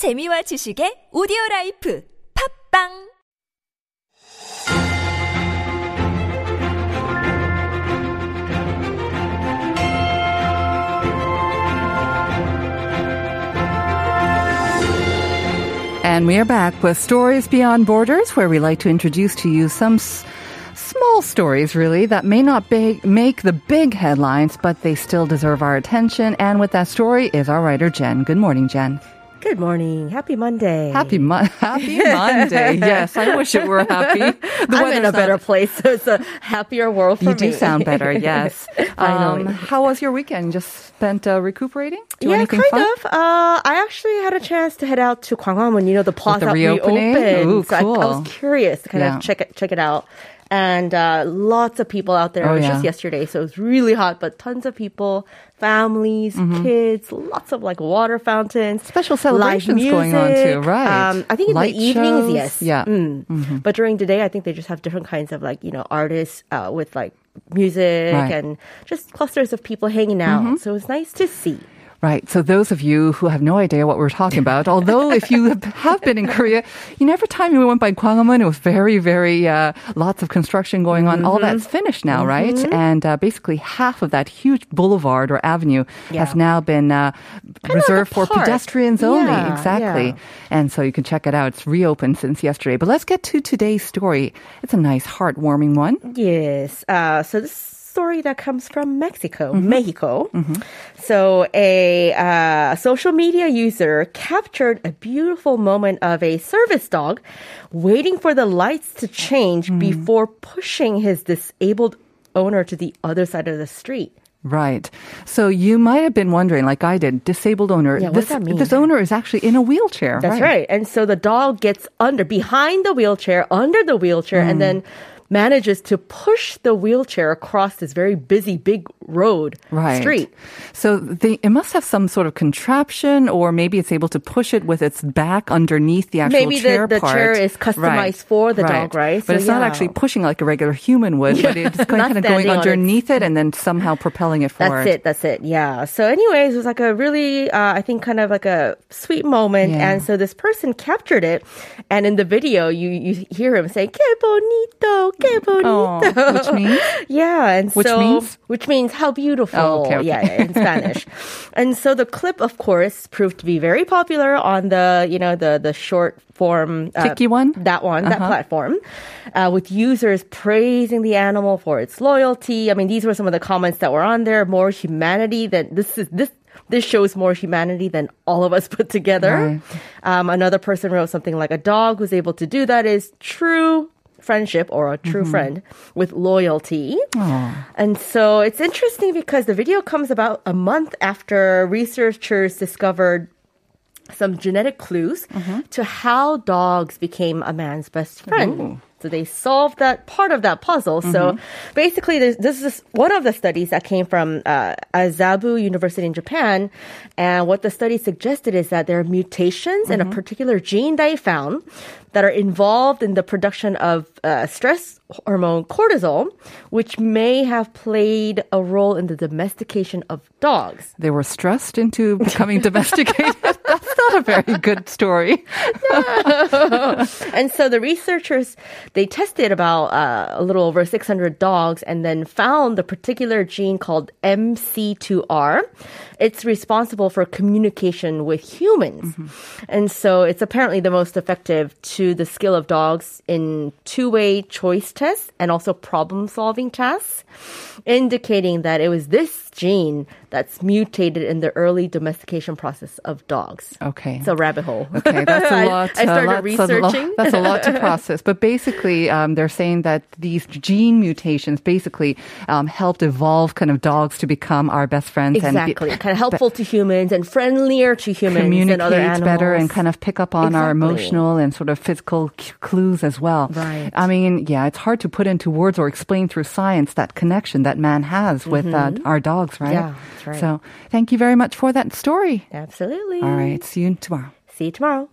재미와 지식의 오디오 라이프 팝빵 And we are back with Stories Beyond Borders, where we like to introduce to you some s- small stories, really, that may not big, make the big headlines, but they still deserve our attention. And with that story is our writer, Jen. Good morning, Jen. Good morning. Happy Monday. Happy, Mo- happy Monday. Yes, I wish it were happy. The I'm in a not- better place, so it's a happier world for You do me. sound better, yes. Um, how was your weekend? Just spent uh, recuperating? Do yeah, anything kind fun? of. Uh, I actually had a chance to head out to Gwanghwamun. You know, the plaza the reopening? reopened. Ooh, So I, I was curious to kind Yeah. of check it, check it out. And uh, lots of people out there. Oh, it was yeah. just yesterday, so it was really hot, but tons of people, families, Mm-hmm. kids, lots of like water fountains, Special celebrations going on too, right. Um, I think in Light the evenings, shows. yes. Yeah. Mm-hmm. Mm. But during the day, I think they just have different kinds of like, you know, artists uh, with like music Right. and just clusters of people hanging out. So it's nice to see. Right. So those of you who have no idea what we're talking about, although if you have been in Korea, you know, every time you went by Gwanghwamun, it was very, very, uh, lots of construction going on. All that's Mm-hmm. finished now, right? And uh, basically half of that huge boulevard or avenue has now been uh, reserved for pedestrians only. Yeah, exactly. yeah. And so you can check it out. It's reopened since yesterday. But let's get to today's story. It's a nice, heartwarming one. Yes. Uh, so this story that comes from Mexico, Mm-hmm. Mexico. So a uh, social media user captured a beautiful moment of a service dog waiting for the lights to change Mm. before pushing his disabled owner to the other side of the street. Right. So you might have been wondering, like I did, disabled owner. Yeah, what this, does that mean? this owner is actually in a wheelchair. That's right. And so the dog gets under, behind the wheelchair, under the wheelchair, Mm. and then manages to push the wheelchair across this very busy big road Right. street. So they, it must have some sort of contraption, or maybe it's able to push it with its back underneath the actual Maybe the- chair the part. chair is customized for the dog, right? But So, it's not actually pushing like a regular human would, but it's kind of going underneath it and then somehow propelling it forward. That's it. That's it. Yeah. So, anyways, it was like a really, uh, I think, kind of like a sweet moment. Yeah. And so this person captured it, and in the video, you you hear him say "Que bonito, que bonito," Oh, which means? yeah, and Which so means? which means how beautiful. Oh, okay, okay. Yeah, in Spanish. and so the clip, of course, proved to be very popular on the you know the the short form uh, Tiki one? that one, that Uh-huh. platform, uh, with users praising the animal for its loyalty. I mean, these were some of the comments that were on there. More humanity than this is this. This shows more humanity than all of us put together. Right. Um, another person wrote something like, "A dog who's able to do that is true." Friendship or a true Mm-hmm. friend with loyalty. And so it's interesting because the video comes about a month after researchers discovered some genetic clues Mm-hmm. to how dogs became a man's best friend. So they solved that part of that puzzle. So Mm-hmm. basically, this, this is one of the studies that came from uh, Azabu University in Japan. And what the study suggested is that there are mutations in a Mm-hmm. particular gene they found that are involved in the production of uh, stress hormone cortisol, which may have played a role in the domestication of dogs. They were stressed into becoming domesticated. That's not a very good story. and so the researchers they tested about uh, a little over 600 dogs and then found the particular gene called MC2R. It's responsible for communication with humans. And so it's apparently the most effective to the skill of dogs in two-way choice tests and also problem-solving tests, indicating that it was this gene that's mutated in the early domestication process of dogs. Okay. It's a rabbit hole. Okay, that's a I- lot. I, uh, started lots- a lo- researching. that's a lot to process. But basically, um, they're saying that these gene mutations basically um, helped evolve kind of dogs to become our best friends Exactly. and be, kind of helpful to humans and friendlier to humans communicate and other animals. better and kind of pick up on our emotional and sort of physical c- clues as well. Right. I mean, yeah, it's hard to put into words or explain through science that connection that man has with uh, our dogs, right? Mm-hmm. Yeah, that's right. So, thank you very much for that story. Absolutely. All right, see you tomorrow. See you tomorrow.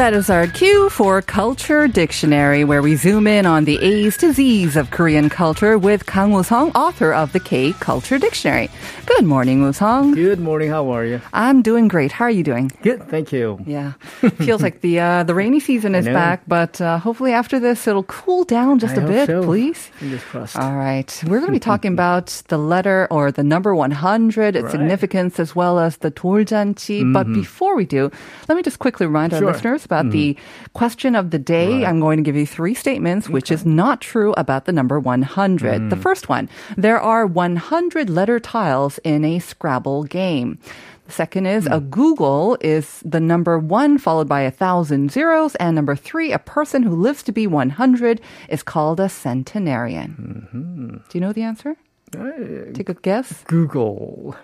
that is our cue for Culture Dictionary, where we zoom in on the A's to Z's of Korean culture with Kang Woo-sung, author of the K Culture Dictionary. Good morning, Woo-sung. Good morning. How are you? I'm doing great. How are you doing? Good. Thank you. Yeah, feels like the uh, the rainy season is know. back, but uh, hopefully after this it'll cool down just I a hope bit, so. please. Fingers crossed. All right. We're going to be talking about the letter or the number 100, its Right. significance, as well as the 돌잔치. But before we do, let me just quickly remind our Sure. listeners about the mm-hmm. question of the day. Right. I'm going to give you three statements, which is not true about the number 100. The mm. first one, there are 100 letter tiles in a Scrabble game. The second is a hmm. googol is the number one followed by a thousand zeros. And number three, a person who lives to be 100 is called a centenarian. Mm-hmm. Do you know the answer? Take a guess. Google.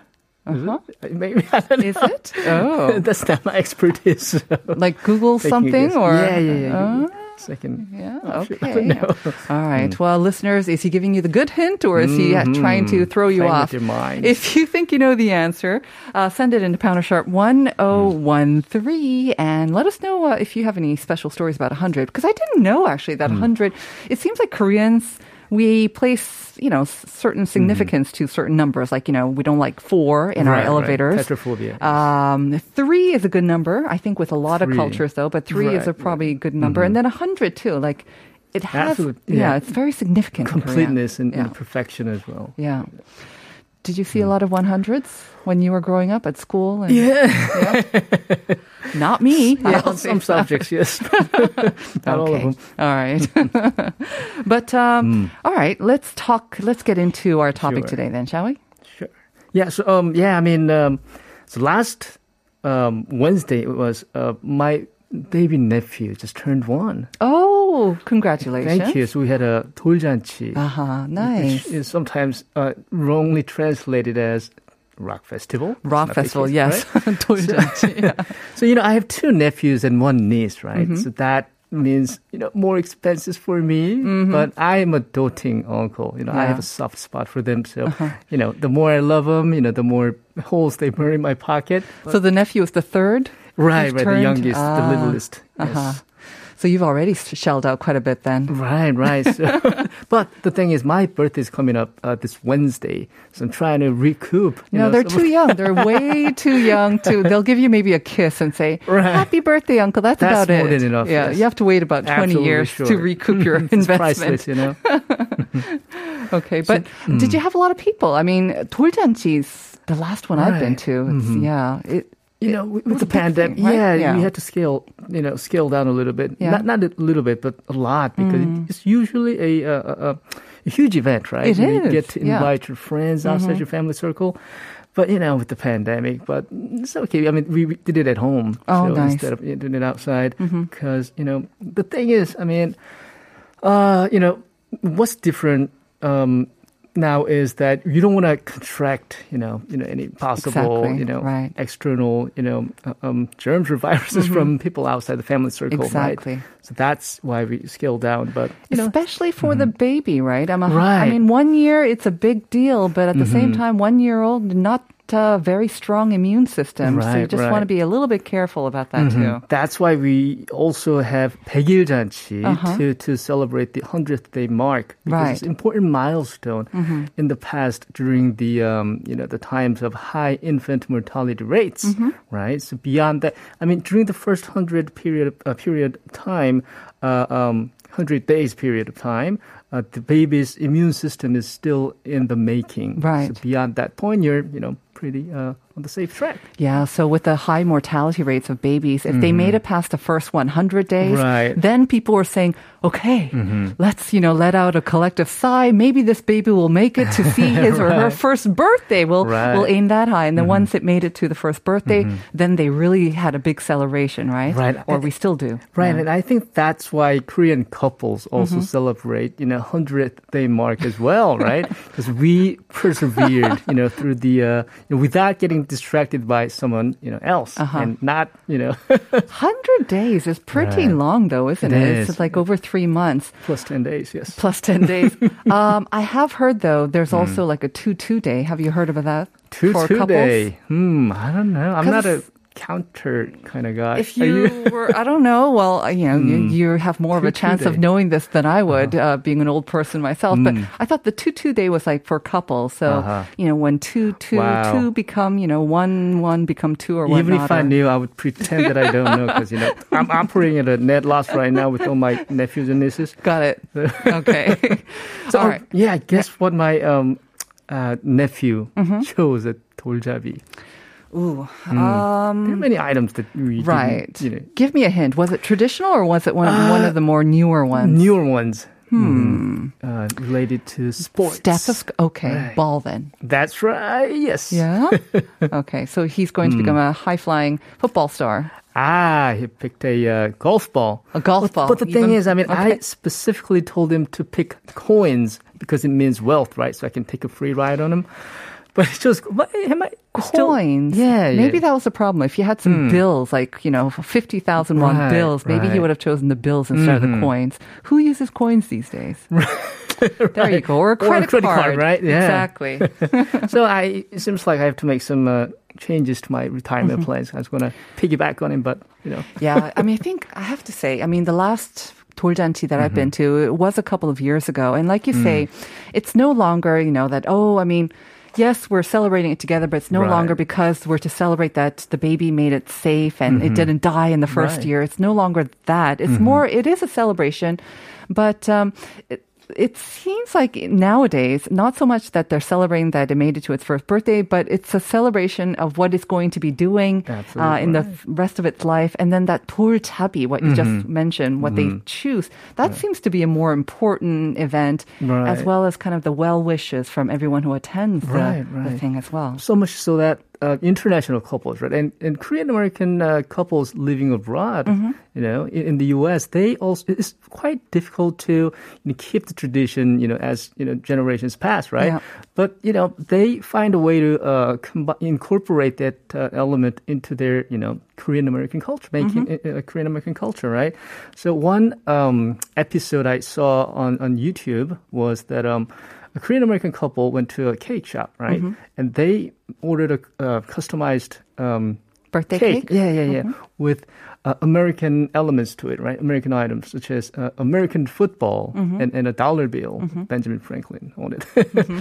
Is Uh-huh. it? Maybe I don't Is know. it? Oh. That's not my expertise. Like Google Taking something or? yeah, yeah, yeah. Oh, Second. yeah, okay. don't know. All right. Well, listeners, is he giving you the good hint or is he uh, trying to throw you Playing off? your mind. If you think you know the answer, uh, send it into Pounder Sharp 1013 and let us know uh, if you have any special stories about 100. Because I didn't know actually that 100, it seems like Koreans, we place, you know, certain significance to certain numbers. Like, you know, we don't like four in our Right, right. elevators. Tetraphobia. Um, three is a good number, I think, with a lot of cultures, though. But three is a Right, Mm-hmm. probably good number, and then a hundred too. Like it has, Absolute- yeah. yeah. it's very significant. Completeness and, yeah. and perfection as well. yeah. Did you see a lot of 100s when you were growing up at school? And, Yeah. Not me. I yeah don't some think so. subjects, yes. Not all of Okay. them. All right. but um, all right, let's talk. Let's get into our topic Sure. today, then, shall we? Sure. Yeah. So, um, yeah. I mean, um, so last um, Wednesday it was uh, my baby nephew just turned one. Oh, congratulations! Thank you. So we had a 돌잔치, Uh huh. Nice. which is sometimes uh, wrongly translated as rock festival. Rock festival, case, yes. Right? so, so, you know, I have two nephews and one niece, right? Mm-hmm. So that means you know more expenses for me mm-hmm. but i am a doting uncle you know yeah. i have a soft spot for them so uh-huh. you know the more i love them you know the more holes they burn in my pocket so the nephew is the third right right turned? the youngest ah. the littlest ah. Uh-huh. yes. uh-huh. So you've already s- shelled out quite a bit then. Right, right. So, but the thing is, my birthday is coming up uh, this Wednesday, so I'm trying to recoup. you No, know, they're some too of- young. They're way too young to. They'll give you maybe a kiss and say, Right. "Happy birthday, uncle." That's, That's about more it. than enough, Yeah, yes. you have to wait about twenty Absolutely years sure. to recoup your It's investment. priceless, you know. Okay, but mm. did you have a lot of people? I mean, 돌잔치's the last one I've been Right. Mm-hmm. to. It's, Yeah, it, you know, with, with the pandemic, thing, right? yeah, Yeah. we had to scale, you know, scale down a little bit. Yeah. Mm. Not not a little bit, but a lot because it's usually a, a, a, a huge event, right? It you is, get to yeah. Mm-hmm. invite your friends outside your family circle. But you know, with the pandemic, but it's okay. I mean, we, we did it at home, Oh, so nice. Mm-hmm. instead of doing it outside. Because you know, the thing is, I mean, uh, you know, what's different um, now is that you don't want to contract, you know, you know, any possible, Exactly, you know, right. external, you know, uh, um, germs or viruses from people outside the family circle, Exactly. right? So that's why we scale down. But you know, Especially for the baby, right? I'm a, I Right. Mm-hmm. mean, one year it's a big deal, but at the same time, one year old not a very strong immune system, so you Right, just want to right. be a little bit careful about that too. that's why we also have 백일 잔치 Uh-huh. to to celebrate the hundredth day mark because Right. it's an important milestone in the past during the um, you know the times of high infant mortality rates, right? So beyond that, I mean, during the first hundred period uh, period time, uh, um, hundred days period of time. Uh, the baby's immune system is still in the making. Right. So beyond that point, you're, you know, pretty uh, on the safe track. Yeah, so with the high mortality rates of babies, if they mm-hmm. made it past the first 100 days, Right. then people were saying, okay, mm-hmm. let's, you know, let out a collective sigh. Maybe this baby will make it to see his or her first birthday. We'll, Right. we'll aim that high. And then mm-hmm. once it made it to the first birthday, then they really had a big celebration, right? Right. Or we still do. Right, Yeah. and I think that's why Korean couples also celebrate, you know, hundredth day mark as well, right? Because we persevered, you know, through the, uh, without getting distracted by someone, you know, else, Uh-huh. and not, you know, 100 days is pretty Right. long, though, isn't It it? is. It's like over three months. plus ten days. Yes. Plus 10 days. um, I have heard, though, there's Hmm. also like a 2 2 day. Have you heard of that? Two for two couples? day. Hmm. I don't know. I'm not a counter kind of guy. If Are you, were, I don't know. Well, uh, you know, you, you have more of a chance of knowing this than I would, uh being an old person myself. But I thought the two-two day was like for couples. So Uh-huh. you know, when two, two, Wow. two become, you know, one, one become two or whatnot. Even if I knew, I would pretend that I don't know because you know I'm operating at a net loss right now with all my nephews and nieces. Got it. Okay. So All right. yeah, I guess what my um, uh, nephew Mm-hmm. chose at 돌 잡이. Ooh. There are many items that we Um, Right. you know, Give me a hint. Was it traditional or was it one, one of the more newer ones? newer ones. Hmm. Uh, related to sports. Stethoscope. Okay. Right. Ball then. That's right. Yes. Yeah. okay. So he's going to Hmm. become a high flying football star. Ah, he picked a uh, golf ball. A golf ball. But the thing even. is, I mean, I specifically told him to pick coins because it means wealth, right? So I can take a free ride on him. But it's just, what, am I still- coins. Yeah, Maybe yeah. that was the problem. If you had some bills, like, you know, 50,000 won Right, bills, maybe he right. would have chosen the bills instead of the coins. Who uses coins these days? There you go. Or a Or a credit, credit card, right? Yeah. Exactly. so I, it seems like I have to make some uh, changes to my retirement plans. I was going to piggyback on him, but, you know. yeah. I mean, I think I have to say, I mean, the last 돌잔치 that I've been to, it was a couple of years ago. And like you say, it's no longer, you know, that, oh, I mean, yes, we're celebrating it together, but it's no Right. longer because we're to celebrate that the baby made it safe and it didn't die in the first Right. year. It's no longer that. It's more, it is a celebration, but, um, it, it seems like nowadays, not so much that they're celebrating that it made it to its first birthday, but it's a celebration of what it's going to be doing uh, in right. the rest of its life. And then that poor tabby, what you mm-hmm. just mentioned, what mm-hmm. they choose, that yeah. seems to be a more important event, right. as well as kind of the well wishes from everyone who attends the, right, the, thing as well. So much so that uh, international couples, right, and, and Korean American uh, couples living abroad, Mm-hmm. you know, in, in the U.S., they also it's quite difficult to you know, keep the tradition, you know, as you know generations pass, right? Yeah. But you know, they find a way to uh, combi- incorporate that uh, element into their, you know, Korean American culture, making Mm-hmm. Korean American culture, right? So one um, episode I saw on on YouTube was that um, a Korean American couple went to a cake shop, right? Mm-hmm. And they ordered a uh, customized um, Birthday cake. cake? Mm-hmm. Yeah, yeah, yeah. With uh, American elements to it, right? American items such as uh, American football Mm-hmm. and, and a dollar bill. Benjamin Franklin on it.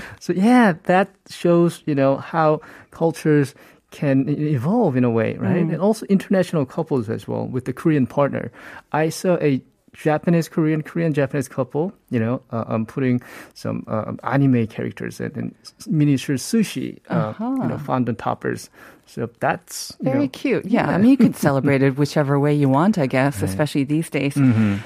so yeah, that shows you know how cultures can evolve in a way, right? Mm. And also international couples as well with the Korean partner. I saw a Japanese Korean Korean Japanese couple, you know, uh, um, putting some uh, anime characters and, and miniature sushi, uh, you know, fondant toppers. So that's Very know, cute. Yeah. I mean, you could celebrate it whichever way you want, I guess, especially these days.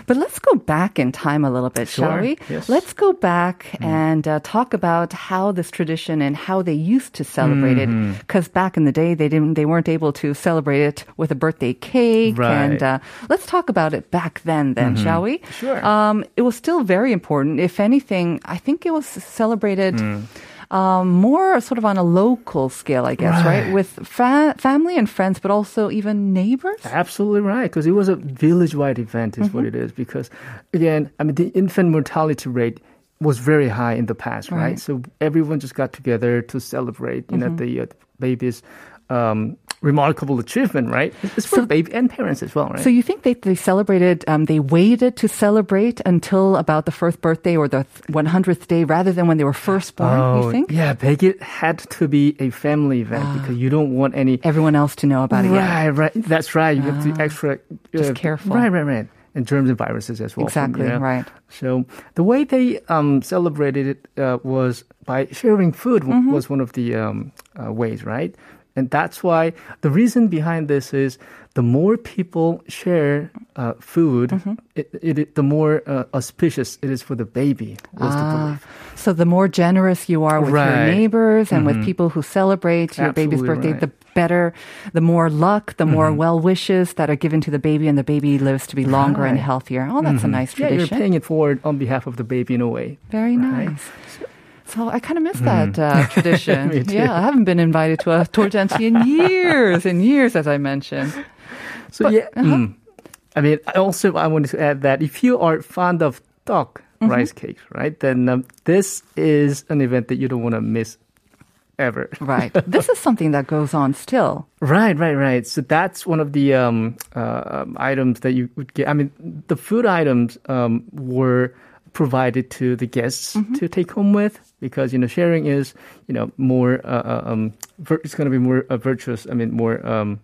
But let's go back in time a little bit, shall Mm-hmm. We? Yes. Let's go back and uh, talk about how this tradition and how they used to celebrate Mm-hmm. it. Because back in the day, they didn't, they weren't able to celebrate it with a birthday cake. Right. Mm-hmm. And uh, let's talk about it back then, then, shall we? Sure. Um, it was still very important. If anything, I think it was celebrated. Mm. Um, more sort of on a local scale, I guess, right? Right. With fa- family and friends, but also even neighbors. Absolutely right, because it was a village-wide event, is Mm-hmm. what it is. Because again, I mean, the infant mortality rate was very high in the past, right? Right. So everyone just got together to celebrate, you Mm-hmm. know, the uh, baby's um, remarkable achievement, right? It's for So- baby and parents as well, right? So you think they, they celebrated, um, they waited to celebrate until about the first birthday or the 100th day rather than when they were first born, you think? Oh, yeah, Beg It had to be a family event because you don't want any Everyone else to know about it yet. Right, right. That's right. You have to be extra Ah. just careful. Right, right, right. And germs and viruses as well. Exactly, you know. right. So the way they um, celebrated it uh, was by sharing food. Mm-hmm. Was one of the um, uh, ways, right? And that's why the reason behind this is the more people share uh, food, Mm-hmm. it, it, it- the more uh, auspicious it is for the baby. Was the Ah, so the more generous you are with your Right. Mm-hmm. neighbors and with people who celebrate your baby's birthday, right. Mm-hmm. the better, the more luck, the more well wishes that are given to the baby, and the baby lives to be longer and Right. Mm-hmm. healthier. Oh, that's a nice tradition. Yeah, you're paying it forward on behalf of the baby in a way. Very nice. So I kind of miss that uh, tradition. Yeah, I haven't been invited to a torjanchi in years and years, as I mentioned. So yeah, uh-huh. mm. I mean, also I wanted to add that if you are fond of dok Mm-hmm. rice cakes, right, then um, this is an event that you don't want to miss ever. Right. this is something that goes on still. Right, right, right. So that's one of the um, uh, um, items that you would get. I mean, the food items um, were provided to the guests Mm-hmm. to take home with because you know sharing is you know more uh, uh, um, it's going to be more uh, virtuous. I mean, more um,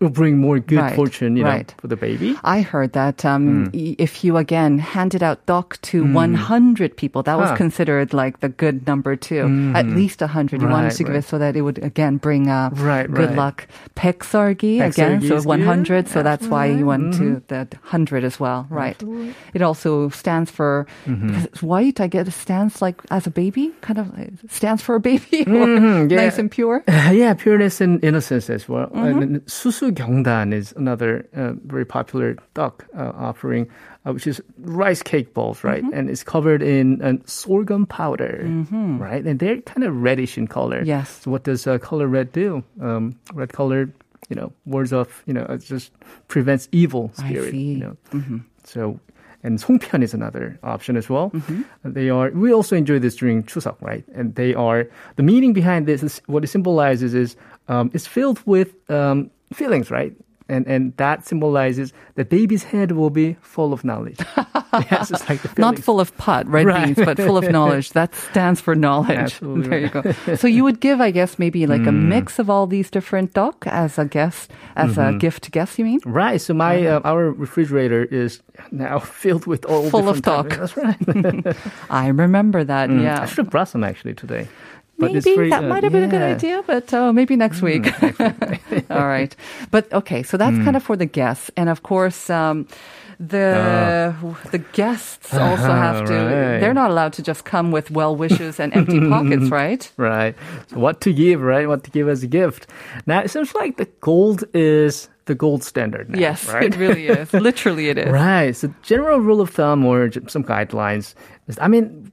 will bring more good Right, fortune, you know, for the baby. I heard that Hmm. um, y- if you again handed out dok to 100 people, that was Huh. considered like the good number too. At least 100. You wanted Right, to give it so that it would again bring uh, Right, good right. luck. Baekseolgi again, so 100. good. So that's why you went to Mm-hmm. the 100 as well, right? It also stands for. Mm-hmm. because it's white, I guess it stands like as a baby, kind of stands for a baby, Mhm, yeah. nice and pure. yeah, pureness and innocence as well. Mm-hmm. And susu gyeongdan is another uh, very popular dok uh, offering, uh, which is rice cake balls, right? Mm-hmm. And it's covered in uh, sorghum powder, right? And they're kind of reddish in color. Yes. So what does uh, color red do? Um, red color, you know, wards off, you know, it just prevents evil spirit. I see. You know, so. And 송편 is another option as well. They are. We also enjoy this during Chuseok, right? And they are. The meaning behind this is what it symbolizes is um, it's filled with um, feelings, right? And and that symbolizes the baby's head will be full of knowledge. yes, it's like Not full of pot, red Right. beans, but full of knowledge. That stands for knowledge. Absolutely There you go. So you would give, I guess, maybe like a mm. mix of all these different dok as a guest, as a mm-hmm. gift to guests. You mean? Right. So my uh, our refrigerator is now filled with all Full of types- That's right. I remember that. I Yeah. I should have brought some actually today. Maybe very, that uh, might have been a good idea, but uh, maybe next week. All right. But okay, so that's kind of for the guests. And of course, um, the the guests also have to, right. they're not allowed to just come with well wishes and empty pockets, right? Right. So what to give, right? What to give as a gift. Now it seems like the gold is the gold standard now. Yes, Right. it really is. Literally, it is. Right. So general rule of thumb or some guidelines. I mean,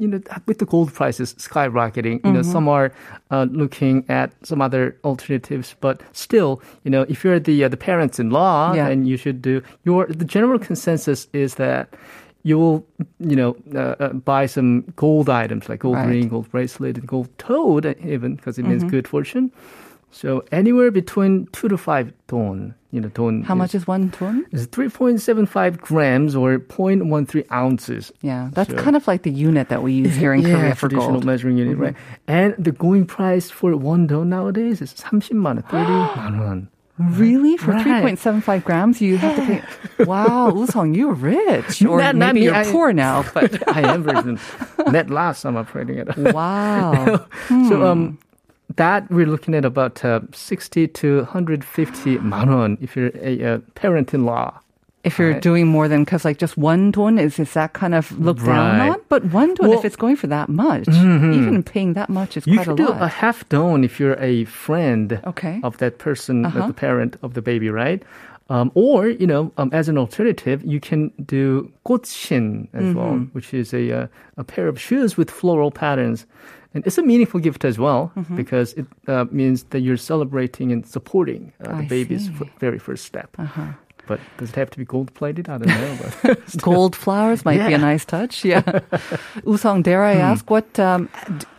you, know, with the gold prices skyrocketing, you know, Mm-hmm. some are uh, looking at some other alternatives, but still, you know, if you're the uh, the parents-in-law, Yeah. then you should do your. The general consensus is that. You will, you know, uh, uh, buy some gold items like gold Right. ring, gold bracelet, and gold toad, even because it Mm-hmm. means good fortune. So anywhere between two to five don. You know, don. How is, much is one don? It's three point seven five grams or 0.13 ounces. Yeah, that's so, kind of like the unit that we use here in yeah, Korea for traditional gold. measuring unit, mm-hmm. right? And the going price for one don nowadays is 30만 원, Really? For right. 3.75 grams, you have to pay. Wow, Woo-sung, you're rich. Or not, maybe not you're I, poor now, but. I am rich. Net loss, I'm operating at. Wow. so, um, hmm that we're looking at about uh, 60 to 150 manon. if you're a, a parent-in-law. If you're right. doing more than, because like just one don is, is that kind of looked right. down on? But one don, well, if it's going for that much, mm-hmm. even paying that much is you quite a lot. You do a half don if you're a friend okay. of that person, uh-huh. the parent of the baby, right? Um, or, you know, um, as an alternative, you can do kkotsin as mm-hmm. well, which is a, a, a pair of shoes with floral patterns and it's a meaningful gift as well Mm-hmm. because it uh, means that you're celebrating and supporting uh, the baby's f- very first step. Uh-huh. But does it have to be gold plated? I don't know. gold flowers might yeah. be a nice touch. Yeah. Woo-sung, dare I hmm. ask what? Um,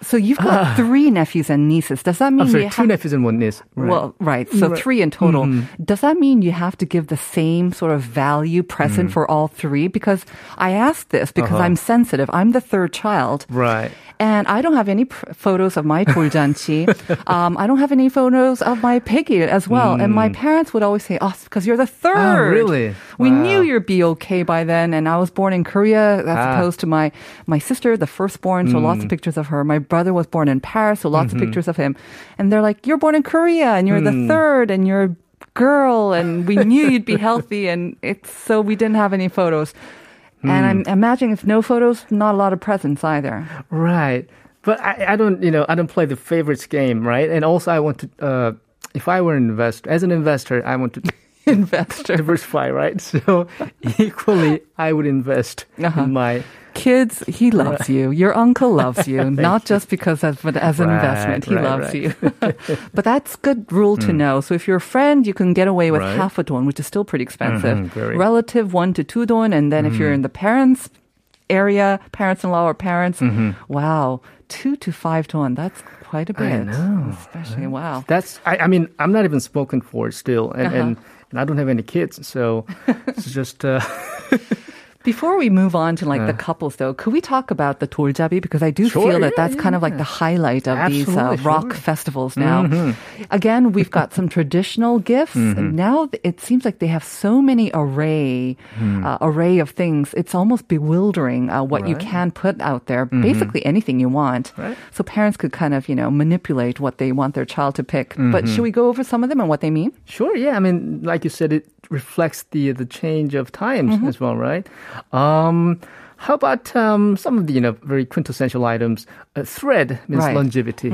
so you've got ah. three nephews and nieces. Does that mean sorry, you two have, nephews and one niece? Right. Well, right. So right. three in total. Mm-hmm. Does that mean you have to give the same sort of value present mm. for all three? Because I ask this because uh-huh. I'm sensitive. I'm the third child. Right. And I don't have any pr- photos of my 돌잔치. um, I don't have any photos of my piggy as well. Mm. And my mm. parents would always say, "Oh, because you're the third. Mm. really? We Wow. knew you'd be okay by then. And I was born in Korea as Ah. opposed to my my sister, the firstborn. So Mm. lots of pictures of her. My brother was born in Paris, so lots Mm-hmm. of pictures of him. And they're like, "You're born in Korea, and you're the Mm. third, and you're a girl, and we knew you'd be healthy." And it's so we didn't have any photos. And I'm Hmm. imagining if no photos, not a lot of presents either. Right. But I, I don't, you know, I don't play the favorites game, right? And also, I want to, uh, if I were an investor, as an investor, I want to Investor. diversify, right? So equally, I would invest Uh-huh. in my Kids, he loves you. Your uncle loves you, not just because as, but as an Right, investment. He right, loves right. you. but that's good rule to know. So if you're a friend, you can get away with half a don, which is still pretty expensive. Mhm. Relative one to two don, and then if you're in the parents area, parents-in-law or parents, wow, two to five don. That's quite a bit. I know. Especially, wow. That's. I, I mean, I'm not even spoken for still, and, Uh-huh. and, and I don't have any kids, so it's just. Uh, Before we move on to like uh. the couples, though, could we talk about the tourjabi? Because I do sure, feel that that's yeah, kind of like the highlight of Absolutely, these uh, sure. rock festivals now. Mm-hmm. Again, we've got some traditional gifts. Mm-hmm. Now it seems like they have so many array mm. uh, array of things. It's almost bewildering uh, what right. you can put out there. Mm-hmm. Basically anything you want. Right. So parents could kind of you know manipulate what they want their child to pick. But should mm-hmm. we go over some of them and what they mean? Sure. Yeah. I mean, like you said, it reflects the the change of times mm-hmm. as well, right? Um, how about um, some of the you know very quintessential items? A thread means Right. Mm-hmm. longevity,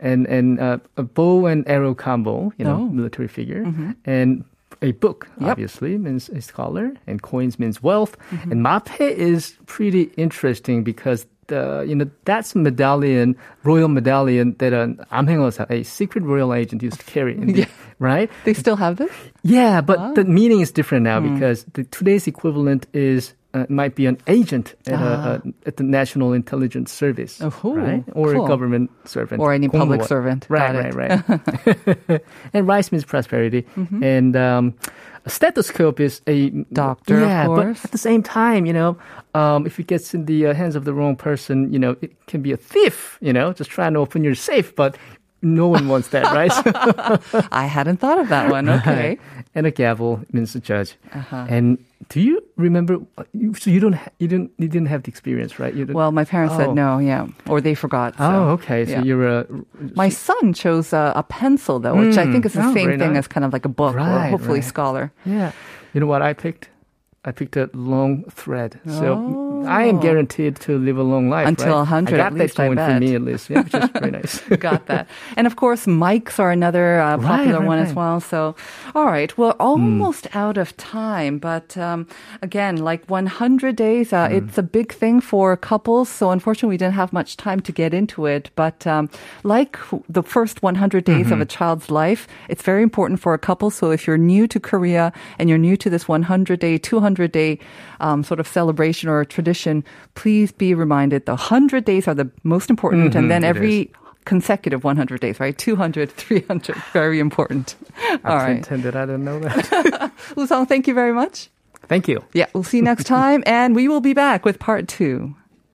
and and uh, a bow and arrow combo, you know, Oh. military figure, and a book Yep. obviously means a scholar, and coins means wealth, Mm-hmm. and mapae is pretty interesting because. The, you know that's a medallion, royal medallion that an amhaengeosa, a secret royal agent, used to carry, in the, right? They still have this? Yeah, but Ah. the meaning is different now Hmm. because the, today's equivalent is uh, might be an agent at, a, a, at the National Intelligence Service, Ah. Oh, right? Or cool. a government servant, Or any public 공무원. servant. Right, Got right, right. and rice means prosperity, Mm-hmm. and um, a stethoscope is a Doctor, of Yeah, course. but at the same time, you know, um, if it gets in the uh, hands of the wrong person, you know, it can be a thief. You know, just trying to open your safe, but no one wants that, right? I hadn't thought of that one. Okay. Right. And a gavel means a judge. Uh-huh. And do you remember? you- So you don't, ha- you didn't, you didn't have the experience, right? You Well, my parents Oh. said no, yeah, or they forgot. so, oh, okay. So yeah. you're a My son chose a, a pencil though, which I think is the Oh, same thing nice. as kind of like a book or hopefully right. scholar. yeah. You know what I picked? I picked a long thread. So I am guaranteed to live a long life. Until right? 100 I got at least, that I going bet. for me at least. Yeah, which is very nice. Got that. And of course, mics are another uh, popular right, one as well. So, all right, we're almost out of time. But um, again, like 100 days, uh, it's a big thing for couples. So, unfortunately, we didn't have much time to get into it. But um, like the first 100 days of a child's life, it's very important for a couple. So, if you're new to Korea and you're new to this 100 day, 200 day um, sort of celebration or tradition, please be reminded the 100 days are the most important. And mm-hmm, then every consecutive 100 days, right? 200, 300, very important. All right. I didn't know that. Woo-sung, thank you very much. Thank you. Yeah, we'll see you next time, and we will be back with part two.